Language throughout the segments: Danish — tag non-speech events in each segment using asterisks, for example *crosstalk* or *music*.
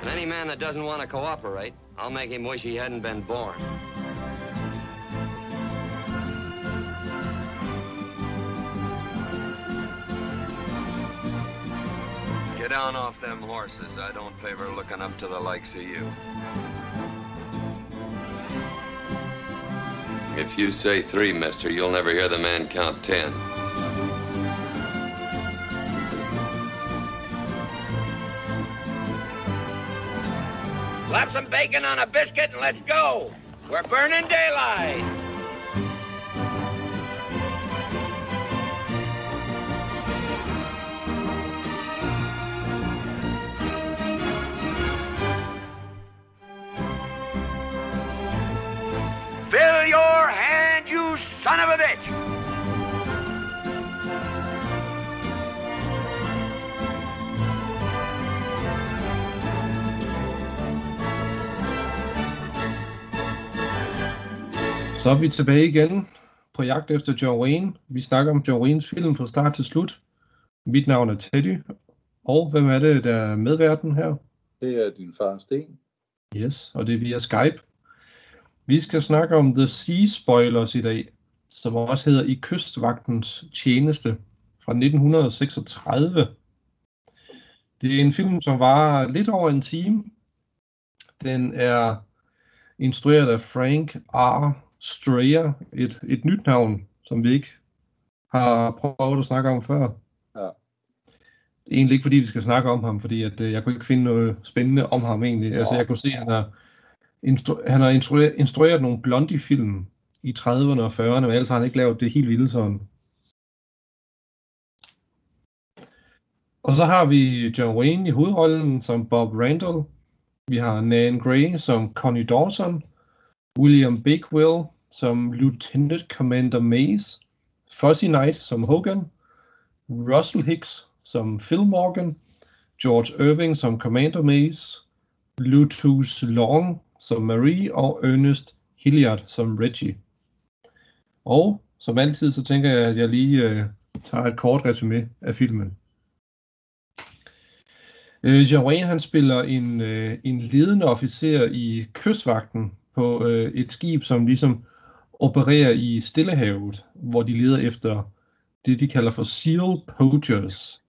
And any man that doesn't want to cooperate, I'll make him wish he hadn't been born. Get down off them horses. I don't favor looking up to the likes of you. If you say three, mister, you'll never hear the man count ten. Slap some bacon on a biscuit and let's go. We're burning daylight. Fill your hand, you son of a bitch! Så er vi tilbage igen på jagt efter John Wayne. Vi snakker om John Waynes film fra start til slut. Mit navn er Teddy. Og hvem er det, der er medverden her? Det er din far Sten. Yes, og det er via Skype. Vi skal snakke om The Sea Spoilers i dag, som også hedder I Kystvagtens Tjeneste fra 1936. Det er en film, som var lidt over en time. Den er instrueret af Frank R. Strayer, et, et nyt navn, som vi ikke har prøvet at snakke om før. Ja. Egentlig ikke fordi vi skal snakke om ham, fordi at, øh, jeg kunne ikke finde noget spændende om ham egentlig. Altså jeg kunne se, at han har, instru- han har instrueret, instrueret nogle Blondie-film i 30'erne og 40'erne, men ellers har han ikke lavet det helt vildt sådan. Og så har vi John Wayne i hovedrollen som Bob Randall. Vi har Nan Gray som Connie Dawson. William Bakewell som Lieutenant Commander Mays. Fuzzy Knight som Hogan. Russell Hicks som Phil Morgan. George Irving som Commander Mays. Lutus Long som Marie og Ernest Hilliard som Reggie. Og som altid, så tænker jeg, at jeg lige øh, tager et kort resume af filmen. Øh, John han spiller en, øh, en ledende officer i kystvagten på øh, et skib, som ligesom opererer i Stillehavet, hvor de leder efter det, de kalder for seal poachers.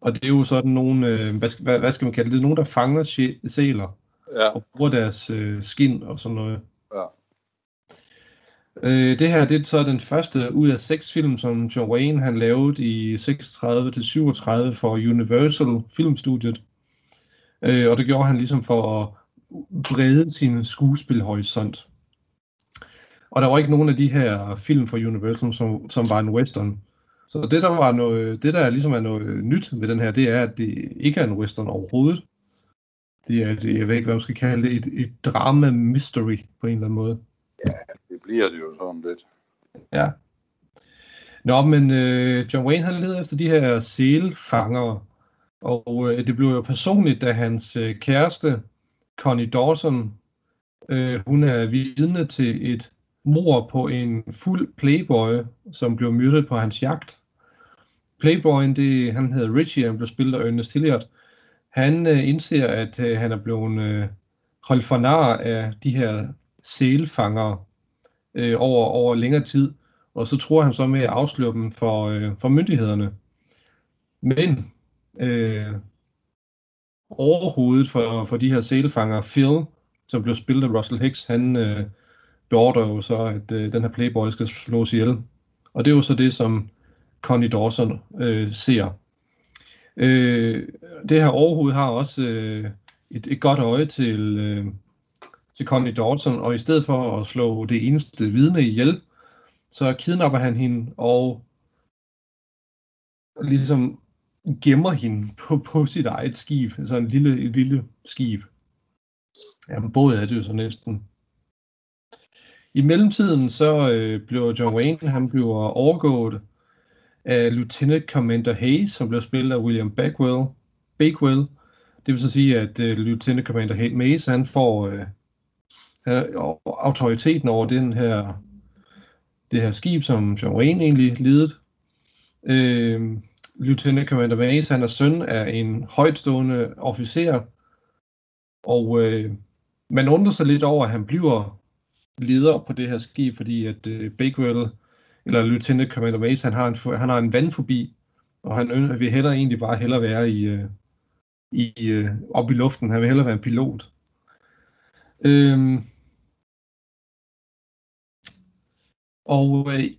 Og det er jo sådan nogle, øh, hvad, skal, hvad, hvad skal man kalde det, det er nogen, der fanger sæler Ja. og bruger deres øh, skin og sådan noget. Ja. Øh, det her det er så den første ud af seks film, som John Wayne han lavede i 36 til 37 for Universal Filmstudiet. Øh, og det gjorde han ligesom for at brede sin skuespilhorisont. Og der var ikke nogen af de her film fra Universal, som, som var en western. Så det der var noget, det der ligesom er noget nyt ved den her, det er, at det ikke er en western overhovedet. Det er, det, jeg ved ikke, hvad man skal kalde det, et, et drama mystery på en eller anden måde. Det bliver det jo sådan lidt. Ja. Nå, men øh, John Wayne han leder efter de her sælfangere, og øh, det blev jo personligt, da hans øh, kæreste, Connie Dawson, øh, hun er vidne til et mor på en fuld playboy, som blev myrdet på hans jagt. Playboyen, det, han hedder Richie, han blev spillet af Ernest Hilliard. Han øh, indser, at øh, han er blevet øh, holdt for nar af de her sælfangere øh, over, over længere tid, og så tror han så med at afsløre dem for, øh, for myndighederne. Men øh, overhovedet for, for de her sælfangere, Phil, som blev spillet af Russell Hicks, han øh, beordrer jo så, at øh, den her playboy skal slås ihjel. Og det er jo så det, som Connie Dawson øh, ser. Øh, det her overhoved har også øh, et, et godt øje til, øh, til Connie Dawson, og i stedet for at slå det eneste vidne ihjel, så kidnapper han hende og ligesom gemmer hende på, på sit eget skib, altså en lille, et lille skib. Ja, en båd er det jo så næsten. I mellemtiden så øh, bliver John Wayne, han bliver overgået af Lieutenant Commander Hayes, som bliver spillet af William Bakewell. Bakewell. Det vil så sige, at øh, Lieutenant Commander Hayes, han får øh, øh, autoriteten over den her, det her skib, som John Wayne egentlig ledede. Øh, Lieutenant Commander Hayes, han er søn af en højtstående officer, Og øh, man undrer sig lidt over, at han bliver leder på det her skib, fordi at øh, Bakewell, eller Lieutenant Commander Mace, han har en, han har en vandfobi, og han vil heller egentlig bare hellere være i, øh, i, øh, op i luften. Han vil hellere være en pilot. Øhm, og øh,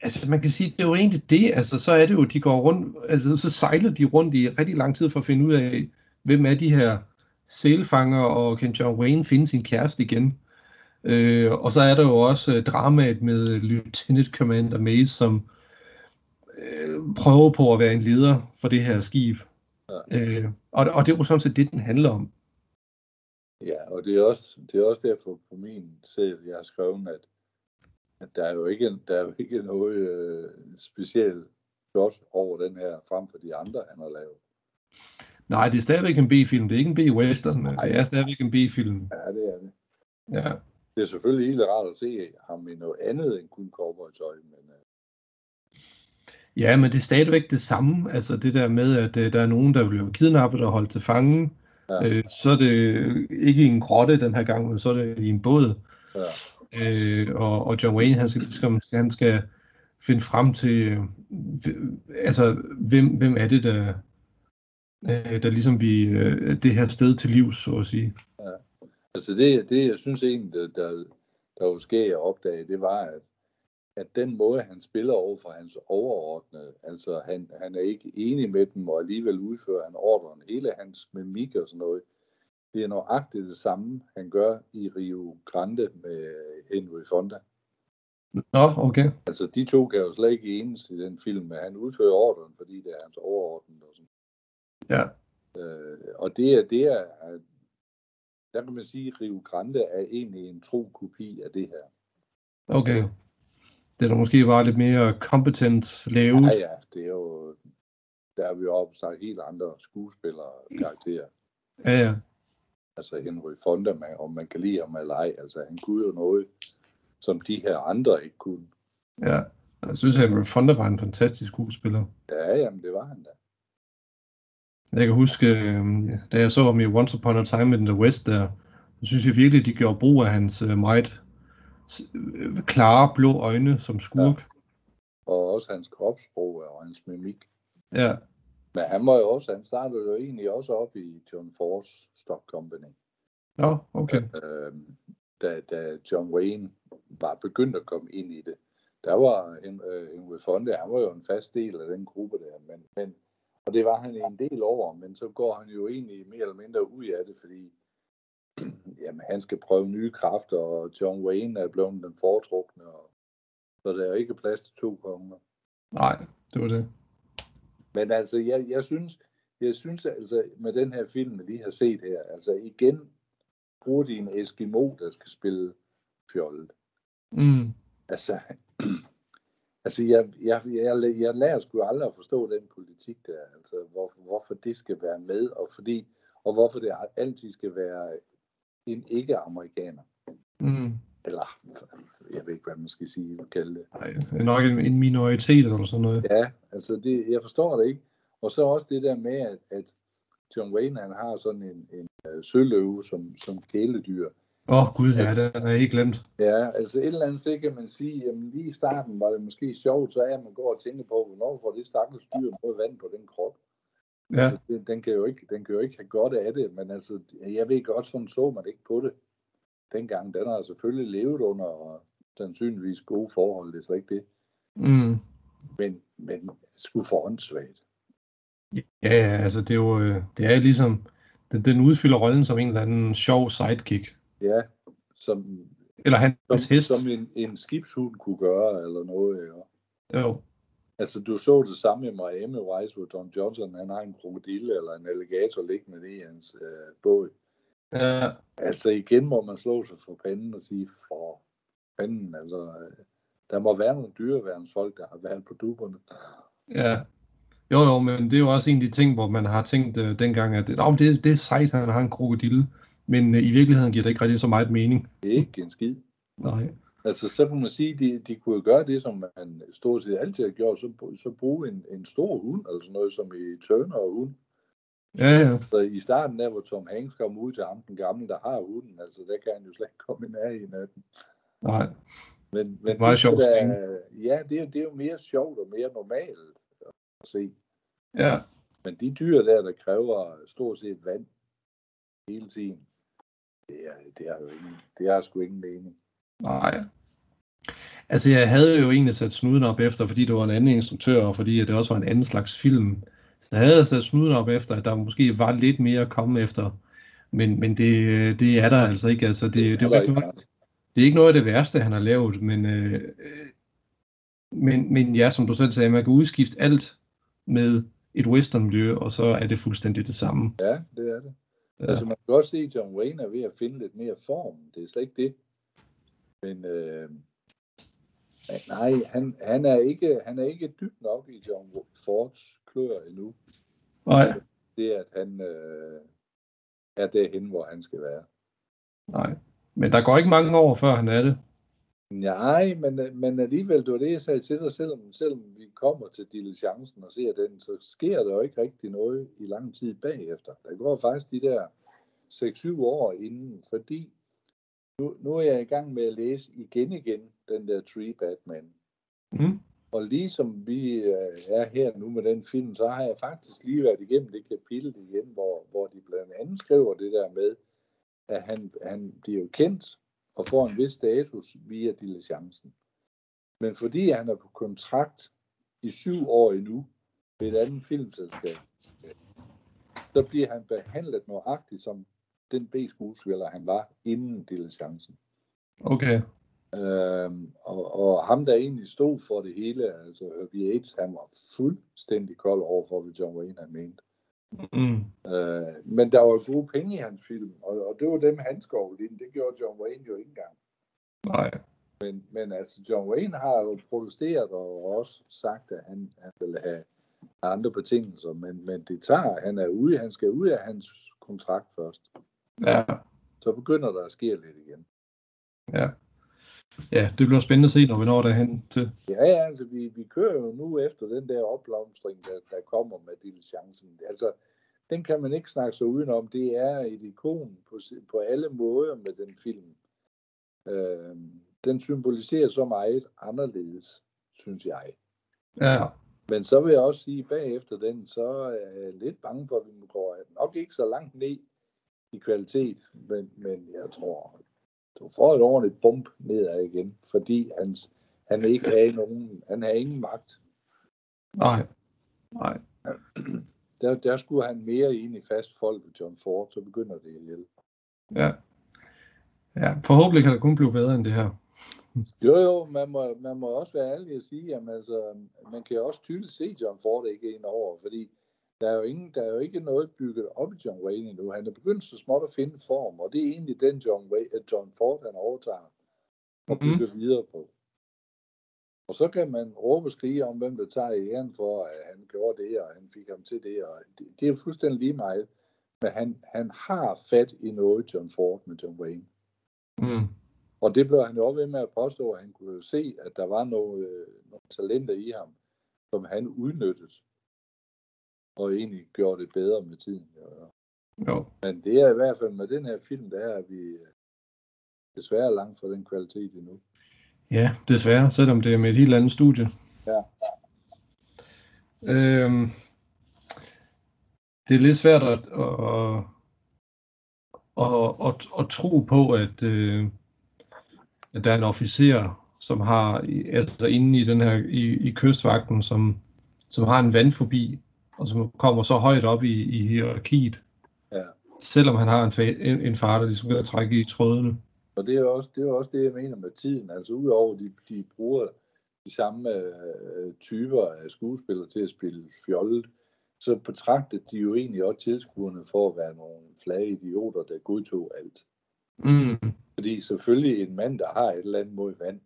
altså man kan sige, det er jo egentlig det, altså så er det jo, de går rundt, altså så sejler de rundt i rigtig lang tid for at finde ud af, hvem er de her sælfanger, og kan John Wayne finde sin kæreste igen. Øh, og så er der jo også øh, dramaet med Lieutenant Commander Mace, som øh, prøver på at være en leder for det her skib. Ja. Øh, og, og det er jo sådan set det, den handler om. Ja, og det er også, det er også derfor på min selv, jeg har skrevet, at, at der er jo ikke, der er jo ikke noget øh, specielt godt over den her, frem for de andre, han har lavet. Nej, det er stadigvæk en B-film. Det er ikke en B-western, men det er stadigvæk en B-film. Ja, det er det. Ja. Det er selvfølgelig helt rart at se ham i noget andet end kun cowboy-tøj, men... Uh... Ja, men det er stadigvæk det samme. Altså det der med, at uh, der er nogen, der bliver kidnappet og holdt til fange. Ja. Uh, så er det ikke i en grotte den her gang, men så er det i en båd. Ja. Uh, og, og John Wayne, han skal, han skal finde frem til, uh, altså hvem, hvem er det, der, uh, der ligesom vi uh, det her sted til liv, så at sige. Altså det, det jeg synes egentlig, der, der, var sker at opdage, det var, at, at den måde, han spiller over for hans overordnede, altså han, han er ikke enig med dem, og alligevel udfører han ordren. Hele hans mimik og sådan noget, det er nøjagtigt det samme, han gør i Rio Grande med Henry Fonda. Nå, okay. Altså, de to kan jo slet ikke enes i den film, men han udfører ordren, fordi det er hans overordnede. Og sådan. Ja. Øh, og det er, det er, der kan man sige, at Rio Grande er egentlig en tro kopi af det her. Okay. Det er da måske bare lidt mere kompetent lavet. Ja, ja, det er jo, der er vi jo sagt helt andre skuespillere karakterer. Ja, ja. Altså Henry Fonda, man, om man kan lide ham eller ej, altså han kunne jo noget, som de her andre ikke kunne. Ja, jeg synes, at Henry Fonda var en fantastisk skuespiller. Ja, jamen det var han da. Jeg kan huske, øh, da jeg så ham i Once Upon a Time in the West, der så synes jeg virkelig, de gjorde brug af hans øh, meget øh, klare blå øjne som skurk. Ja. Og også hans kropssprog og hans mimik. Ja. Men han var jo også, han startede jo egentlig også op i John Force Stock Company. Ja, okay. Øh, da, da John Wayne var begyndt at komme ind i det. Der var Henry Fonda, han var jo en fast del af den gruppe der, men, men og det var han en del over, men så går han jo egentlig mere eller mindre ud af det, fordi *clears throat* jamen, han skal prøve nye kræfter, og John Wayne er blevet den foretrukne, og, så der er jo ikke plads til to konger. Nej, det var det. Men altså, jeg, jeg synes, jeg synes altså, med den her film, vi lige har set her, altså igen bruger de en Eskimo, der skal spille fjollet. Mm. Altså, *clears throat* Altså, jeg, jeg, jeg, jeg lærer sgu aldrig at forstå den politik der, altså, hvor, hvorfor det skal være med, og, fordi, og hvorfor det altid skal være en ikke-amerikaner. Mm. Eller, jeg ved ikke, hvad man skal sige, hvad kalde det. Nej, det er nok en, en minoritet eller sådan noget. Ja, altså, det, jeg forstår det ikke. Og så også det der med, at, at John Wayne, han har sådan en, en uh, søløve som, som kæledyr. Åh oh, gud, ja, det er ikke glemt. Ja, altså et eller andet sted kan man sige, jamen lige i starten var det måske sjovt, så er man går og tænker på, hvornår får det stakkels styr noget vand på den krop. Ja. Altså, det, den, kan jo ikke, den kan jo ikke have godt af det, men altså, jeg ved godt, sådan så man ikke på det. Dengang, den har selvfølgelig levet under sandsynligvis gode forhold, det er slet ikke det. Mm. Men, men sgu for åndssvagt. Ja, ja, altså det er jo, øh, det er ligesom, den, den udfylder rollen som en eller anden sjov sidekick. Ja, som, eller hans som, hest. som en, en skibshund kunne gøre, eller noget. Ja. Jo. Altså, du så det samme i Miami Vice, hvor Don Johnson, han har en krokodille eller en alligator liggende i hans øh, båd. Ja. Altså, igen må man slå sig for panden og sige, for panden, altså, øh, der må være nogle dyreværnsfolk, der har været på duberne. Ja. Jo, jo, men det er jo også en af de ting, hvor man har tænkt uh, dengang, at oh, det, det er sejt, han har en krokodille. Men uh, i virkeligheden giver det ikke rigtig så meget mening. Det er ikke en skid. Nej. Altså, så kan man sige, at de, de kunne gøre det, som man stort set altid har gjort, så, så bruge en, en stor hund, sådan noget, som i tønder og hund. Ja, ja. Så i starten der, hvor Tom Hanks kommer ud til ham, den gamle, der har hunden, altså der kan han jo slet ikke komme i nærheden af den. Nej. Men, men Det er meget sjovt der. Ja, det, er- det er jo mere sjovt og mere normalt at se. Ja. Men de dyr der, der kræver stort set vand hele tiden, det, er, det har jo ingen, det har sgu ingen mening. Nej. Altså, jeg havde jo egentlig sat snuden op efter, fordi det var en anden instruktør, og fordi det også var en anden slags film. Så jeg havde sat snuden op efter, at der måske var lidt mere at komme efter. Men, men det, det er der altså ikke. Altså, det, det, er jo der ikke noget, det er ikke noget af det værste, han har lavet, men, øh, men, men ja, som du selv sagde, man kan udskifte alt med et westernmiljø, og så er det fuldstændig det samme. Ja, det er det. Ja. Altså man kan godt se, at John Wayne er ved at finde lidt mere form. Det er slet ikke det. Men øh, men nej, han, han, er ikke, han er ikke dybt nok i John Fords klør endnu. Nej, Det er, at han øh, er derhen, hvor han skal være. nej. Men der går ikke mange år, før han er det. Nej, men, øh, men alligevel, det var det, jeg sagde til dig, selvom, selvom vi kommer til diligencen og ser den, så sker der jo ikke rigtig noget i lang tid bagefter. Der går faktisk de der 6-7 år inden, fordi nu, nu er jeg i gang med at læse igen igen den der Tree Batman. Mm. Og ligesom vi øh, er her nu med den film, så har jeg faktisk lige været igennem det kapitel igen, hvor, hvor de blandt andet skriver det der med, at han, han bliver jo kendt og får en vis status via diligencen. Men fordi han er på kontrakt i syv år endnu ved et andet filmselskab, så bliver han behandlet nøjagtigt som den B-skuespiller, han var inden diligencen. Okay. Øhm, og, og ham, der egentlig stod for det hele, altså Herbie Yates, han var fuldstændig kold over for, hvad John Wayne han mente. Mm. Øh, men der var gode penge i hans film, og, og det var dem, han skovlede ind. Det gjorde John Wayne jo ikke engang. Nej. Men, men altså, John Wayne har jo protesteret og også sagt, at han, han vil have andre betingelser, men, men det tager, han er ude, han skal ud af hans kontrakt først. Ja. Så begynder der at ske lidt igen. Ja. Ja, det bliver spændende at se, når vi når derhen til. Ja, ja, altså vi, vi kører jo nu efter den der opblomstring, der, der kommer med diligencen. Altså, den kan man ikke snakke sig udenom. Det er et ikon på, på alle måder med den film. Øh, den symboliserer så meget anderledes, synes jeg. Ja. Men så vil jeg også sige, bagefter den, så er jeg lidt bange for, at vi går nok ikke så langt ned i kvalitet, men, men jeg tror, du får et ordentligt bump nedad igen, fordi hans, han ikke havde nogen, han havde ingen magt. Nej. Nej. Der, der skulle han mere ind i fast folk ved John Ford, så begynder det at hjælpe. Ja. Ja, forhåbentlig kan det kun blive bedre end det her. Jo, jo, man må, man må også være ærlig at sige, at altså, man kan også tydeligt se John Ford ikke ind over, fordi der er, jo ingen, der er jo ikke noget bygget op i John Wayne endnu. Han er begyndt så småt at finde form, og det er egentlig den John, Wayne, John Ford, han overtager og Mhm. bygger videre på. Og så kan man råbe og skrige om, hvem der tager æren for, at han gjorde det, og han fik ham til det. Og det, det er fuldstændig lige meget. Men han, han har fat i noget, John Ford med John Wayne. Mm. Og det blev han jo også ved med at påstå, at han kunne se, at der var nogle, øh, nogle talenter i ham, som han udnyttede. Og egentlig gjorde det bedre med tiden. Ja. Jo. Men det er i hvert fald med den her film, der er vi øh, desværre langt fra den kvalitet endnu. Ja, desværre, selvom det er med et helt andet studie. Ja. Øhm, det er lidt svært at, at, at, at, at tro på, at, øh, at der er en officer, som har, altså inde i den her, i, i kystvagten, som, som har en vandfobi, og som kommer så højt op i, i hierarkiet, Ja. selvom han har en, fa- en, en far, der ligesom kan trække i trådene. Og det er jo også det, er også det jeg mener med tiden. Altså udover de, de bruger de samme øh, typer af skuespillere til at spille fjollet, så betragtede de jo egentlig også tilskuerne for at være nogle flage idioter, der godtog alt. Mm. Fordi selvfølgelig en mand, der har et eller andet mod vand,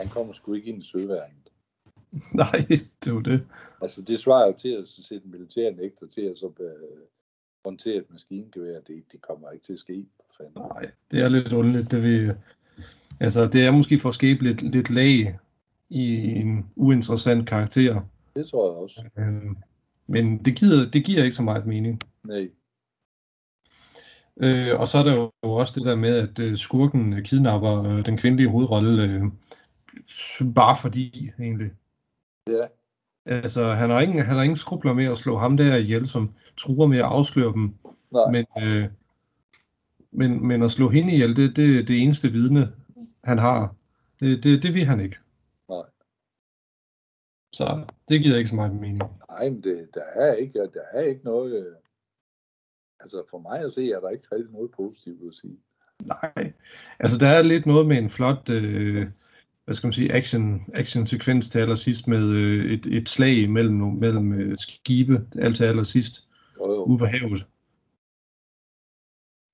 han kommer sgu ikke ind i søværnet. *laughs* Nej, det er jo det. Altså det svarer jo til at sætte en militær nægter til at så øh, håndtere et maskingevær. Det, det kommer ikke til at ske. Fanden. Nej, det er lidt underligt. Det, vi, altså, det er måske for at skabe lidt, lidt lag i en uinteressant karakter. Det tror jeg også. Øhm, Men det giver, det giver ikke så meget mening. Nej. Øh, og så er der jo også det der med, at øh, skurken kidnapper øh, den kvindelige hovedrolle øh, bare fordi, egentlig. Ja. Altså, han har, ingen, han har ingen skrubler med at slå ham der ihjel, som truer med at afsløre dem. Nej. Men, øh, men, men at slå hende ihjel, det er det, det eneste vidne, han har. Det, det, det vil han ikke. Nej. Så det giver ikke så meget mening. Nej, men det, der, er ikke, der er ikke noget... øh, Altså for mig at se, er der ikke rigtig noget positivt at sige. Nej, altså der er lidt noget med en flot, øh, hvad skal man sige, action, action sekvens til allersidst med øh, et, et slag mellem, mellem øh, skibe, alt til allersidst, Jo, jo. ude på havet.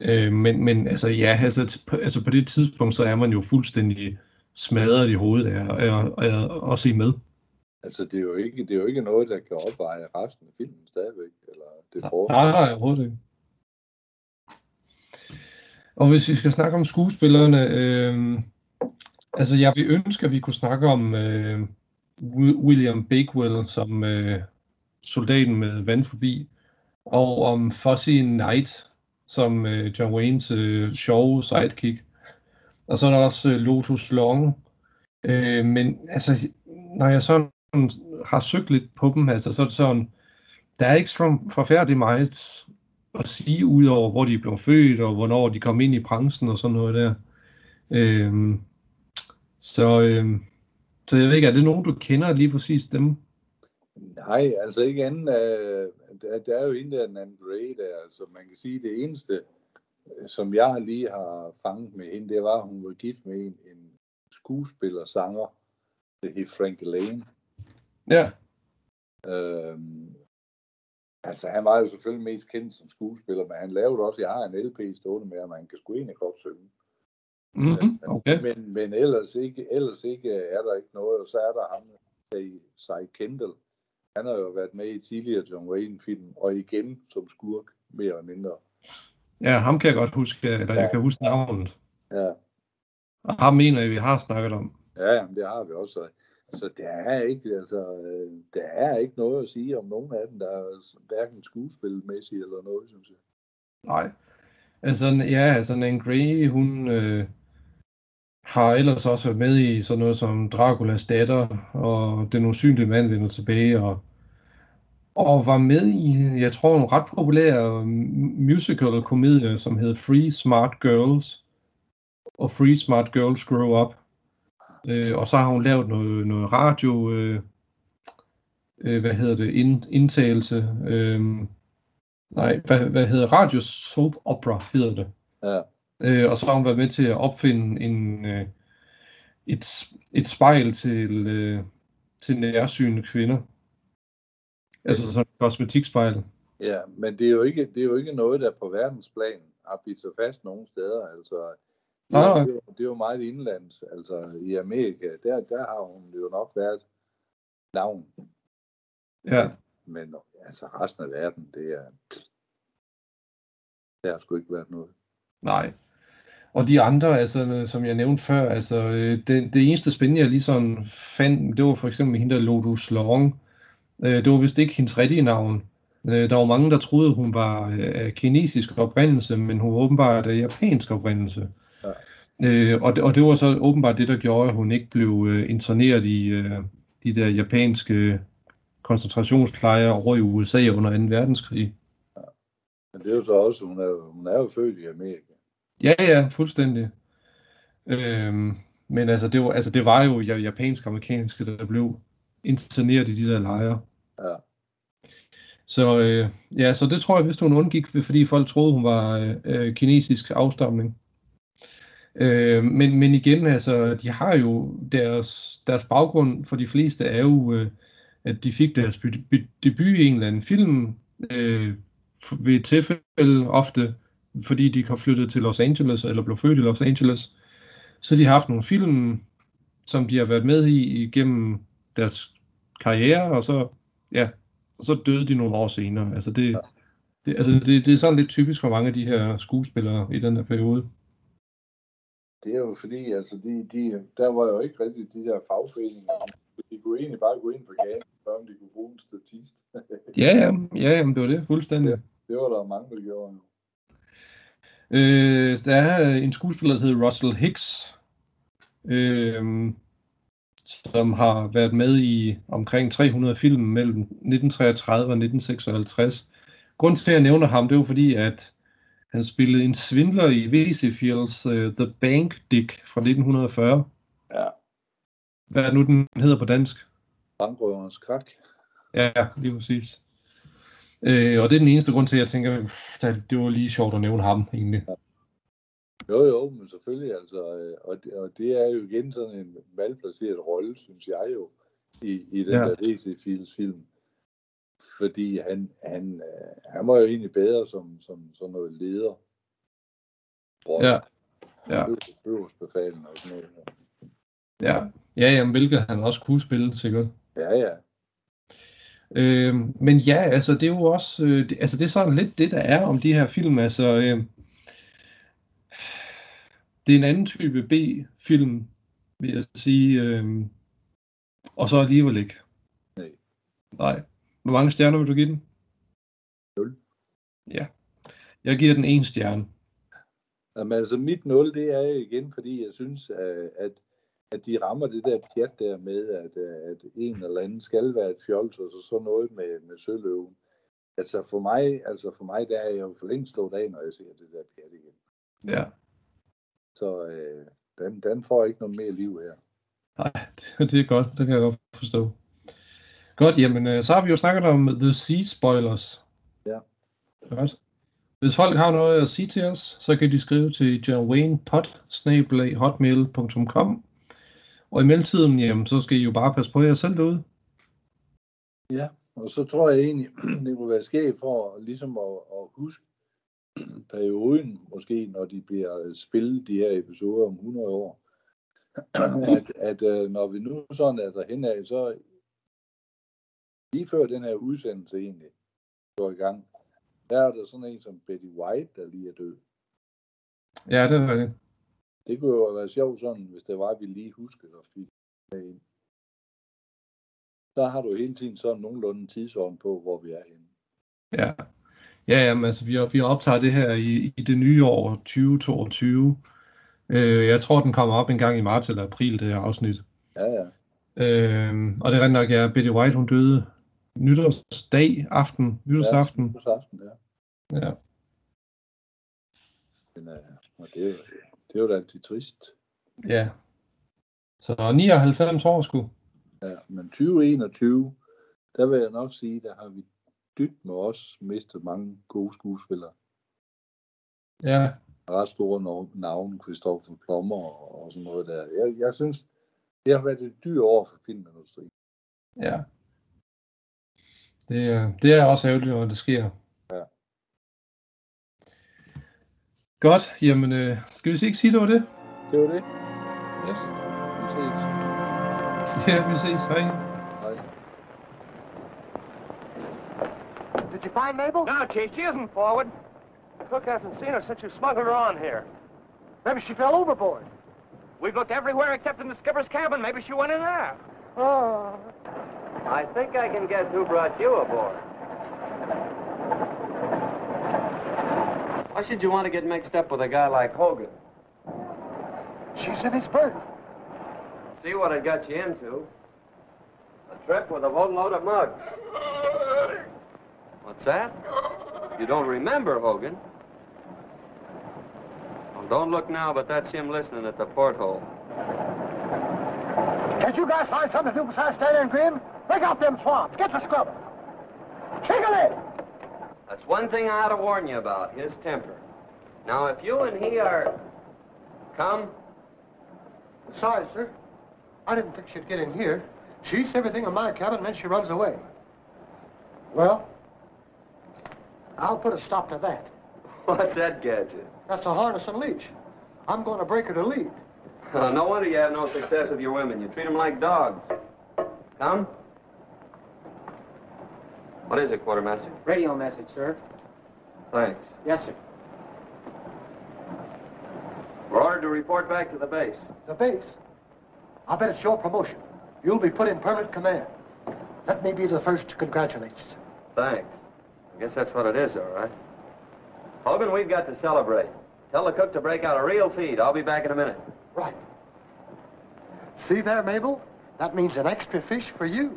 Øh, men, men altså ja, altså, på- altså på det tidspunkt, så er man jo fuldstændig smadret i hovedet af, af, af, af at se med. Altså det er, jo ikke, det er jo ikke noget, der kan opveje resten af filmen stadigvæk. Eller det får. Nej, nej, overhovedet ikke. Og hvis vi skal snakke om skuespillerne, øh, altså jeg vil ønske, at vi kunne snakke om øh, William Bakewell som øh, soldaten med vandfobi, og om Fuzzy Knight som øh, John Waynes øh, sjove sidekick. Og så er der også øh, Lotus Long. Øh, men altså, når jeg sådan har søgt lidt på dem, altså, så er det sådan, der er ikke så forfærdeligt meget at sige, ud over hvor de blev født, og hvornår de kom ind i branchen og sådan noget der. Øhm, så, øhm, så jeg ved ikke, er det nogen, du kender lige præcis dem? Nej, altså ikke anden. Øh, der, der er jo en der, Nan Gray der. Altså man kan sige, det eneste, øh, som jeg lige har fanget med hende, det var, at hun var gift med en, en skuespiller, sanger, det hed Frank Lane. Ja, Øhm, altså han var jo selvfølgelig mest kendt som skuespiller, men han lavede også, jeg har en LP stående med, at man kan sgu egentlig godt synge. Mm-hmm, okay. Men, men ellers, ikke, ellers ikke er der ikke noget, og så er der ham, Cy Kendall. Han har jo været med i tidligere John Wayne-film, og igen som skurk, mere eller mindre. Ja, ham kan jeg godt huske, eller jeg kan huske navnet. Ja, Og ham mener jeg, vi har snakket om. ja jamen, det har vi også. Så der er ikke, altså, øh, der er ikke noget at sige om nogen af dem, der er hverken skuespilmæssigt eller noget, synes jeg. Nej. Altså, ja, altså Nan Gray, hun øh, har ellers også været med i sådan noget som Draculas datter, og Den usynlige mand vender tilbage, og, og var med i, jeg tror, en ret populær musical-komedie, som hed Free Smart Girls, og Free Smart Girls Grow Up. Øh, og så har hun lavet noget, noget radio, øh, øh, hvad hedder det, ind, indtagelse, øh, nej, hvad, hvad hedder radio soap opera, hedder det. Ja, Øh, og så har hun været med til at opfinde en, øh, et, et spejl til, øh, til nærsynende kvinder. Altså sådan et kosmetikspejl. ja men det er, jo ikke, det er jo ikke noget, der på verdensplan har bidt sig fast nogen steder. Altså, det, Nej, er, det, er jo- det er jo meget indlands. Altså i Amerika, der, der har hun jo nok været navn. Ja. Men altså resten af verden, det er... Der har sgu ikke været noget. Nej. Og de andre, altså, som jeg nævnte før, altså, øh, det, det eneste spændende, jeg lige sådan fandt, det var for eksempel hende der Lotus Long. Øh, det var vist ikke hendes rigtige navn. Øh, der var mange, der troede, hun var af kinesisk oprindelse, men hun var åbenbart af japansk oprindelse. Ja. Og, det, og det var så åbenbart det, der gjorde, at hun ikke blev interneret i de der japanske koncentrationslejre over i USA under 2. verdenskrig. Men det er jo så også, hun er, hun er jo født i Amerika. Ja, ja, fuldstændig. Øhm, men altså det, var, altså, det var jo ja- japansk-amerikanske, der blev interneret i de der lejre. Ja. Så øh, ja, så det tror jeg, hvis hun undgik, fordi folk troede, hun var øh, øh, kinesisk afstamning. Øh, men, men igen, altså, de har jo deres, deres baggrund for de fleste er jo, øh, at de fik deres debut i en eller anden film, øh, ved et tilfælde ofte, fordi de har flyttet til Los Angeles, eller blev født i Los Angeles. Så de har haft nogle film, som de har været med i igennem deres karriere, og så, ja, og så døde de nogle år senere. Altså det, det, altså det, det er sådan lidt typisk for mange af de her skuespillere i den her periode. Det er jo fordi, altså de, de, der var jo ikke rigtig de der fagforeninger, de kunne egentlig bare gå ind for gaden, før om de kunne bruge en statist. Ja, ja, ja, jamen, det var det, fuldstændig. det var der mange, der gjorde. Øh, der er en skuespiller, der hedder Russell Hicks, øh, som har været med i omkring 300 film mellem 1933 og 1956. Grunden til, at jeg nævner ham, det var fordi, at han spillede en svindler i V.C. Fields uh, The Bank Dick fra 1940. Ja, Hvad er nu, den hedder på dansk? bankrøverens krak. Ja, lige præcis. Øh, og det er den eneste grund til, at jeg tænker, at det var lige sjovt at nævne ham, egentlig. Jo, jo, men selvfølgelig, altså, øh, og det, og det er jo igen sådan en malplaceret rolle, synes jeg jo, i, i den Ja. der DC Fields film. Fordi han, han, øh, han var jo egentlig bedre som, som sådan noget leder. Ja. Ja. Øverstbefalen og sådan noget. Ja, ja jamen, hvilket han også kunne spille, sikkert. Ja, ja. Øh, men ja, altså det er jo også, øh, det, altså det er sådan lidt det, der er om de her film. Altså, øh, det er en anden type B-film, vil jeg sige. Øh, og så alligevel ikke. Nej. Nej. Hvor mange stjerner vil du give den? Nul. Ja. Jeg giver den en stjerne. Jamen, altså mit 0, det er igen, fordi jeg synes, at, at, de rammer det der pjat der med, at, at en eller anden skal være et fjols, og så sådan noget med, med søløven. Altså for mig, altså for mig, der er jeg jo for længst slået af, når jeg ser det der pjat igen. Ja. Så øh, den, den får ikke noget mere liv her. Nej, det, *laughs* det er godt. Det kan jeg godt forstå. Godt, jamen øh, så har vi jo snakket om The Sea Spoilers. Ja. Godt. Hvis folk har noget at sige til os, så kan de skrive til johnwaynepod.hotmail.com Og i mellemtiden, jamen, så skal I jo bare passe på jer selv derude. Ja, og så tror jeg egentlig, *clears throat* det kunne være skægt for ligesom at, at huske perioden, måske når de bliver spillet, de her episoder om 100 år, *clears throat* at, at øh, når vi nu sådan er derhen af, så lige før den her udsendelse egentlig går i gang, der er der sådan en som Betty White, der lige er død. Ja, det er det. Det kunne jo være sjovt sådan, hvis det var, at vi lige huskede at fik det ind. Så har du hele tiden sådan nogenlunde en tidsorden på, hvor vi er henne. Ja. Ja, jamen, altså, vi, vi optager det her i, i det nye år 2022. Øh, jeg tror, den kommer op en gang i marts eller april, det her afsnit. Ja, ja. Øh, og det er rent nok, ja, Betty White, hun døde nytårsdag, aften, nytårsaften. Nytårsaften, ja. Ja. Men, øh, og det, er jo, det er jo da altid trist. ja. Så 99 år sgu. Ja, men 2021, der vil jeg nok sige, der har vi dybt med os mistet mange gode skuespillere. Ja, Ret store navne, Christopher Plummer og, og sådan noget der. Jeg, jeg synes, det har været et dyrt år for filmindustrien. ja. Det, er- det er også ærgerligt, når det sker. Godt, jamen øh, skal vi så ikke sige, det var det? Det var det. Yes. Vi ses. Ja, vi ses. Hej. Hej. Did you find Mabel? No, Chief, she isn't forward. The cook hasn't seen her since you smuggled her on here. Maybe she fell overboard. We've looked everywhere except in the skipper's cabin. Maybe she went in there. Oh. I think I can guess who brought you aboard. Why should you want to get mixed up with a guy like Hogan? She's in his berth. See what I got you into. A trip with a boatload of mugs. What's that? You don't remember Hogan? Well, don't look now, but that's him listening at the porthole. Can't you guys find something to do besides stand there and grin? Break out them swabs. Get the scrubber. Shake a leg. That's one thing I ought to warn you about, his temper. Now, if you and he are... Come, Sorry, sir. I didn't think she'd get in here. She eats everything in my cabin and then she runs away. Well, I'll put a stop to that. *laughs* what's that gadget? That's a harness and leash. I'm going to break her to lead. *laughs* No wonder you have no success with your women. You treat them like dogs. Come. What is it, Quartermaster? Radio message, sir. Thanks. Yes, sir. We're ordered to report back to the base. The base. I bet it's your promotion. You'll be put in permanent command. Let me be the first to congratulate you. Thanks. I guess that's what it is, all right. Hogan, we've got to celebrate. Tell the cook to break out a real feed. I'll be back in a minute. Right. See there, Mabel? That means an extra fish for you.